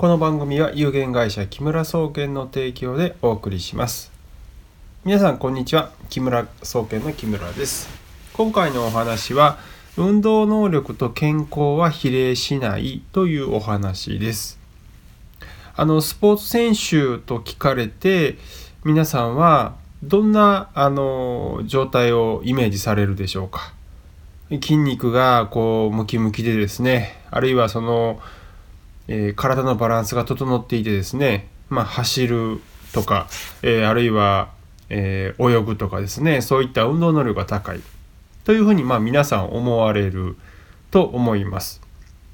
この番組は有限会社木村総研の提供でお送りします。皆さんこんにちは。木村総研の木村です。今回のお話は運動能力と健康は比例しないというお話です。あのスポーツ選手と聞かれて皆さんはどんなあの状態をイメージされるでしょうか？筋肉がこうムキムキでですねあるいはその、えー、体のバランスが整っていてですね、まあ、走るとか、えー、あるいは、えー、泳ぐとかですねそういった運動能力が高いというふうにまあ皆さん思われると思います。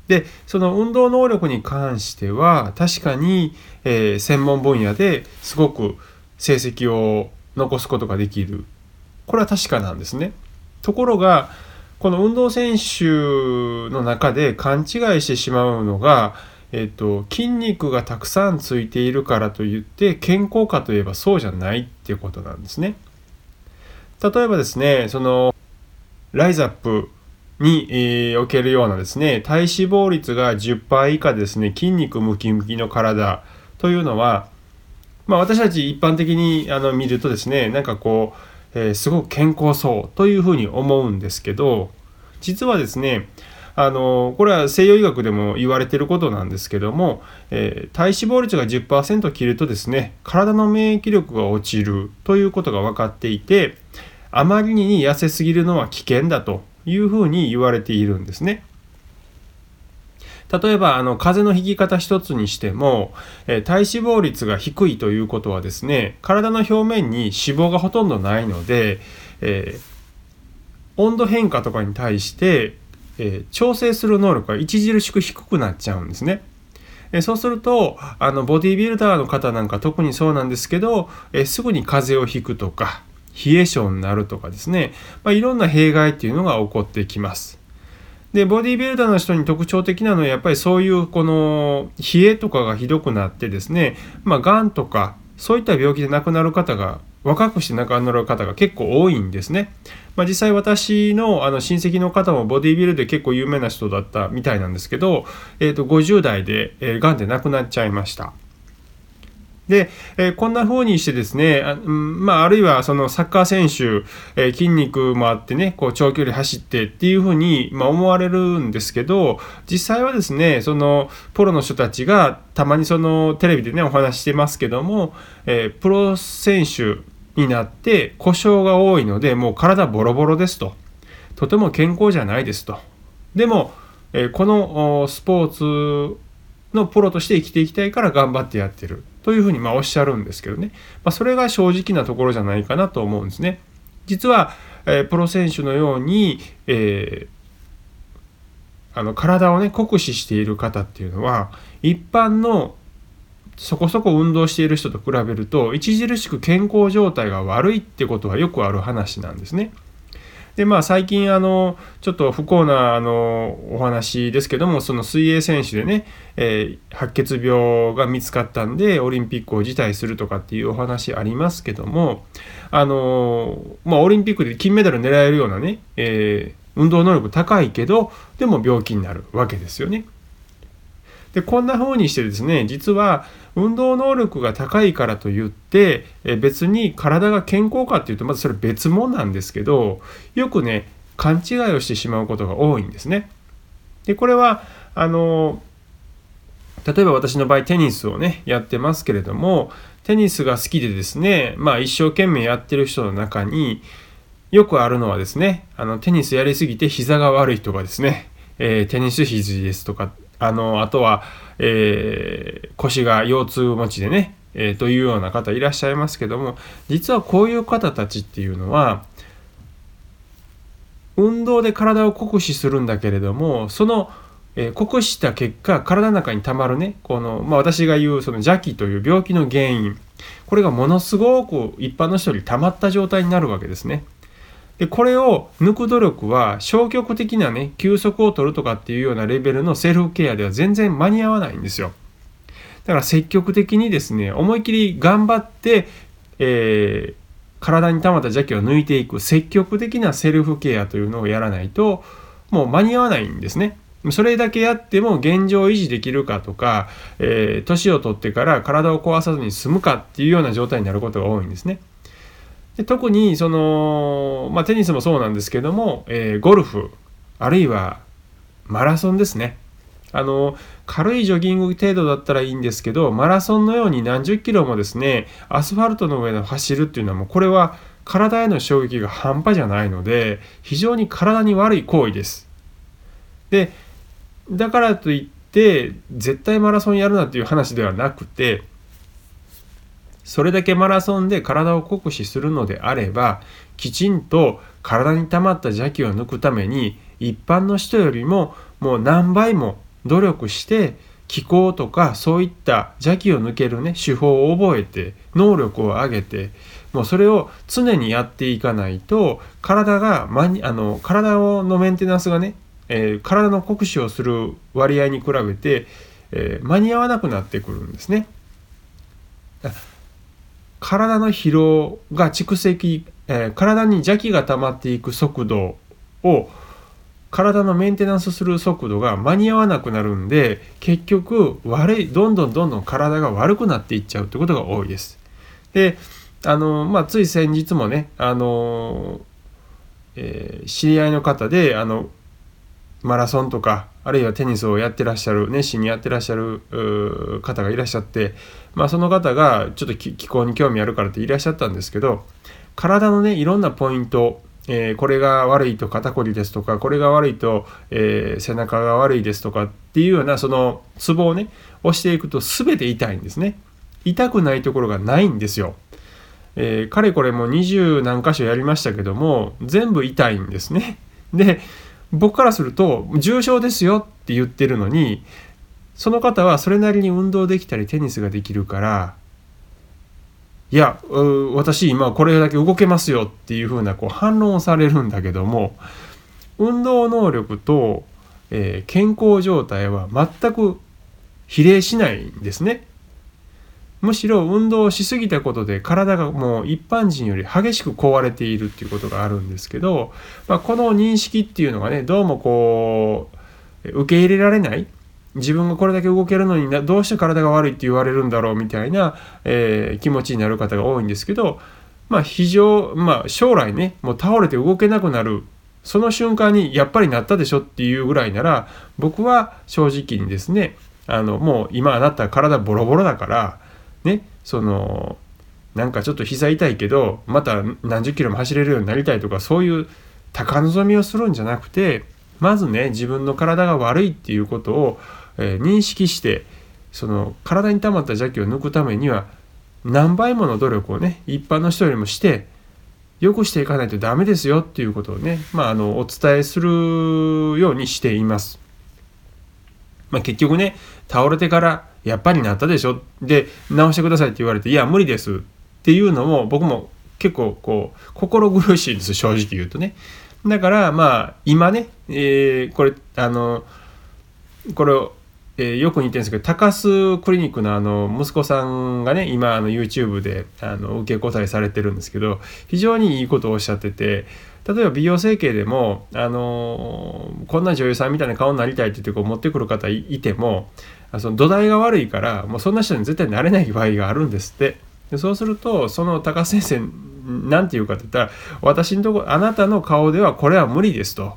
でその運動能力に関しては確かに、え専門分野ですごく成績を残すことができるこれは確かなんですね。ところがこの運動選手の中で勘違いしてしまうのが、えっと、筋肉がたくさんついているからといって健康かといえばそうじゃないっていうことなんですね。例えばですねそのライズアップに、えー、おけるようなですね体脂肪率が10%以下ですね筋肉ムキムキの体というのはまあ私たち一般的にあの見るとですねなんかこうえー、すごく健康そうというふうに思うんですけど実はですねあのこれは西洋医学でも言われてることなんですけども、えー、体脂肪率が10%切るとですね体の免疫力が落ちるということが分かっていてあまりに痩せすぎるのは危険だというふうに言われているんですね。例えばあの風邪のひき方一つにしても、え体脂肪率が低いということはですね体の表面に脂肪がほとんどないので、えー、温度変化とかに対して、えー、調整する能力が著しく低くなっちゃうんですね。えそうするとあのボディービルダーの方なんか特にそうなんですけど、えすぐに風邪をひくとか冷え性になるとかですね、まあ、いろんな弊害っていうのが起こってきます。でボディービルダーの人に特徴的なのはやっぱりそういうこの冷えとかがひどくなってですねまあがんとかそういった病気で亡くなる方が若くして亡くなる方が結構多いんですね。まあ、実際私のあの親戚の方もボディービルで結構有名な人だったみたいなんですけど、えー、と50代で、えー、がんで亡くなっちゃいました。で、えー、こんな風にしてですね、あ,、まあ、あるいはそのサッカー選手、えー、筋肉もあってね、こう長距離走ってっていう風に、まあ、思われるんですけど、実際はですね、そのプロの人たちがたまにそのテレビでね、お話してますけども、えー、プロ選手になって故障が多いので、もう体ボロボロですと。とても健康じゃないですと。でも、えこのスポーツのプロとして生きていきたいから頑張ってやってる。というふうにまおっしゃるんですけどね、まあ、それが正直なところじゃないかなと思うんですね。実は、え、プロ選手のように、えー、あの体をね酷使している方っていうのは一般のそこそこ運動している人と比べると著しく健康状態が悪いってことはよくある話なんですね。でまあ最近あのちょっと不幸なあのお話ですけどもその水泳選手でね、えー、白血病が見つかったんでオリンピックを辞退するとかっていうお話ありますけどもあのまあオリンピックで金メダル狙えるようなね、えー、運動能力高いけどでも病気になるわけですよね。でこんな風にしてですね実は運動能力が高いからといって別に体が健康かっていうとまずそれ別物なんですけどよくね勘違いをしてしまうことが多いんですね。でこれはあの例えば私の場合テニスをねやってますけれどもテニスが好きでですねまあ一生懸命やってる人の中によくあるのはですねあのテニスやりすぎて膝が悪い人がですね、えー、テニス肘ですとかあのあとは、えー、腰が腰痛持ちでね、えー、というような方いらっしゃいますけども実はこういう方たちっていうのは運動で体を酷使するんだけれどもその、えー、酷使した結果体の中にたまるねこの、まあ、私が言うその邪気という病気の原因これがものすごく一般の人より溜まった状態になるわけですね。でこれを抜く努力は消極的なね休息を取るとかっていうようなレベルのセルフケアでは全然間に合わないんですよだから積極的にですね思い切り頑張って、えー、体に溜まった邪気を抜いていく積極的なセルフケアというのをやらないともう間に合わないんですねそれだけやっても現状維持できるかとか、えー、年を取ってから体を壊さずに済むかっていうような状態になることが多いんですね。で特にその、まあ、テニスもそうなんですけども、えー、ゴルフあるいはマラソンですね。あの軽いジョギング程度だったらいいんですけどマラソンのように何十キロもですねアスファルトの上で走るっていうのはもうこれは体への衝撃が半端じゃないので非常に体に悪い行為です。でだからといって絶対マラソンやるなっていう話ではなくてそれだけマラソンで体を酷使するのであればきちんと体に溜まった邪気を抜くために一般の人よりももう何倍も努力して気候とかそういった邪気を抜けるね手法を覚えて能力を上げてもうそれを常にやっていかないと体があの体のメンテナンスがねえー、体の酷使をする割合に比べて、えー、間に合わなくなってくるんですね。体の疲労が蓄積、えー、体に邪気が溜まっていく速度を体のメンテナンスする速度が間に合わなくなるんで結局悪いどんどんどんどん体が悪くなっていっちゃうってことが多いです。であのまあつい先日もねあの、えー、知り合いの方であのマラソンとかあるいはテニスをやってらっしゃる熱心にやってらっしゃる方がいらっしゃって、まあ、その方がちょっと気候に興味あるからっていらっしゃったんですけど体のねいろんなポイントえー、これが悪いと肩こりですとかこれが悪いと、えー、背中が悪いですとかっていうようなそのツボをね押していくと全て痛いんですね。痛くないところがないんですよ、えー、かれこれもう二十何箇所やりましたけども全部痛いんですね。で僕からすると重症ですよって言ってるのにその方はそれなりに運動できたりテニスができるからいや私今これだけ動けますよっていうふうなこう反論をされるんだけども運動能力と、えー、健康状態は全く比例しないんですね。むしろ運動をしすぎたことで体がもう一般人より激しく壊れているっていうことがあるんですけど、まあ、この認識っていうのがねどうもこう受け入れられない。自分がこれだけ動けるのにどうして体が悪いって言われるんだろうみたいな、えー、気持ちになる方が多いんですけどまあ非常まあ将来ねもう倒れて動けなくなる。その瞬間にやっぱりなったでしょっていうぐらいなら僕は正直にですねあのもう今あなた体ボロボロだからねそのなんかちょっと膝痛いけどまた何十キロも走れるようになりたいとかそういう高望みをするんじゃなくてまずね自分の体が悪いっていうことを、えー、認識してその体に溜まった邪気を抜くためには何倍もの努力をね一般の人よりもして良くしていかないとダメですよっていうことをね、まあ、あのお伝えするようにしています。まあ、結局ね倒れてからやっぱりなったでしょ？で直してくださいって言われていや無理です。っていうのも僕も結構こう心苦しいです正直言うとね。だからまあ今ね、えー、これあのこれを、えー、よく似てるんですけど高須クリニックのあの息子さんがね今あの YouTube であの受け答えされてるんですけど非常にいいことをおっしゃってて例えば美容整形でも、あのー、こんな女優さんみたいな顔になりたいって言ってこう持ってくる方いてもその土台が悪いからもうそんな人に絶対なれない場合があるんですってでそうするとその高須先生何て言うかって言ったら私のとこあなたの顔ではこれは無理ですと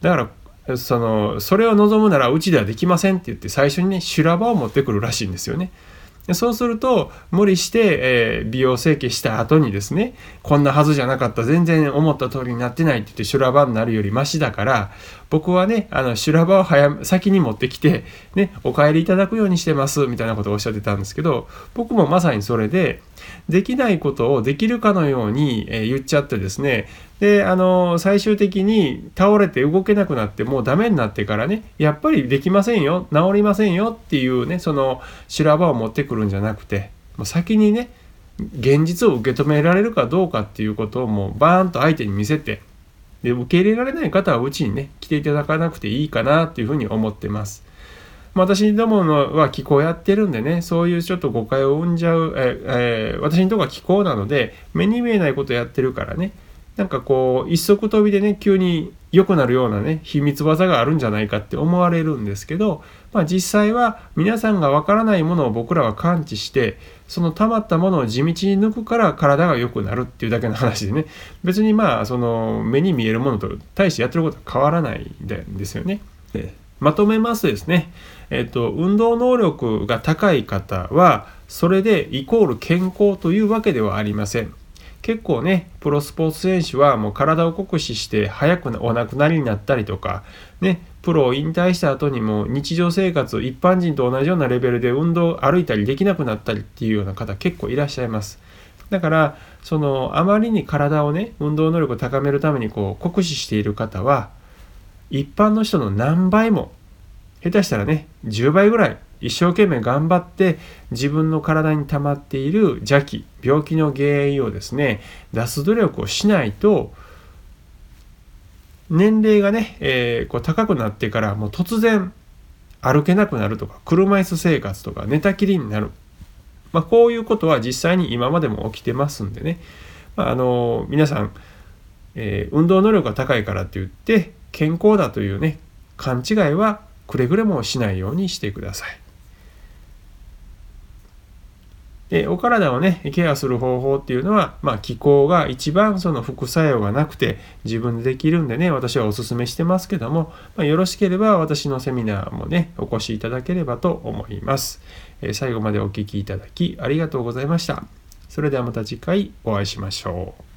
だからそのそれを望むならうちではできませんって言って最初にね修羅場を持ってくるらしいんですよね。そうすると無理して、えー、美容整形した後にですねこんなはずじゃなかった全然思った通りになってないって言って修羅場になるよりマシだから僕はねあの修羅場を早先に持ってきて、ね、お帰りいただくようにしてますみたいなことをおっしゃってたんですけど僕もまさにそれでできないことをできるかのように、え、言っちゃってですねであの最終的に倒れて動けなくなってもうダメになってからねやっぱりできませんよ治りませんよっていうねその修羅場を持ってくるんじゃなくてもう先にね現実を受け止められるかどうかっていうことをもうバーンと相手に見せてで受け入れられない方はうちにね来ていただかなくていいかなっていうふうに思ってます。私どものは気候やってるんでねそういうちょっと誤解を生んじゃう、ええー、私のとこは気候なので目に見えないことやってるからねなんかこう一足飛びでね急に良くなるようなね秘密技があるんじゃないかって思われるんですけど、まあ、実際は皆さんがわからないものを僕らは感知してその溜まったものを地道に抜くから体が良くなるっていうだけの話でね別にまあその目に見えるものと大してやってることは変わらないんですよね。まとめますとですね、えっと、運動能力が高い方はそれでイコール健康というわけではありません。結構ねプロスポーツ選手はもう体を酷使して早くお亡くなりになったりとかねプロを引退した後にも日常生活一般人と同じようなレベルで運動を歩いたりできなくなったりっていうような方結構いらっしゃいます。だからそのあまりに体をね運動能力を高めるためにこう酷使している方は一般の人の何倍も下手したらね10倍ぐらい一生懸命頑張って自分の体に溜まっている邪気病気の原因をですね出す努力をしないと年齢がね、えー、こう高くなってからもう突然歩けなくなるとか車椅子生活とか寝たきりになる、まあ、こういうことは実際に今までも起きてますんでね、まあ、あの皆さん、えー、運動能力が高いからって言って健康だというね勘違いはくれぐれもしないようにしてください。でお体をねケアする方法っていうのは、まあ、気候が一番その副作用がなくて自分でできるんでね私はおすすめしてますけども、まあ、よろしければ私のセミナーもねお越しいただければと思います、えー、最後までお聴きいただきありがとうございました。それではまた次回お会いしましょう。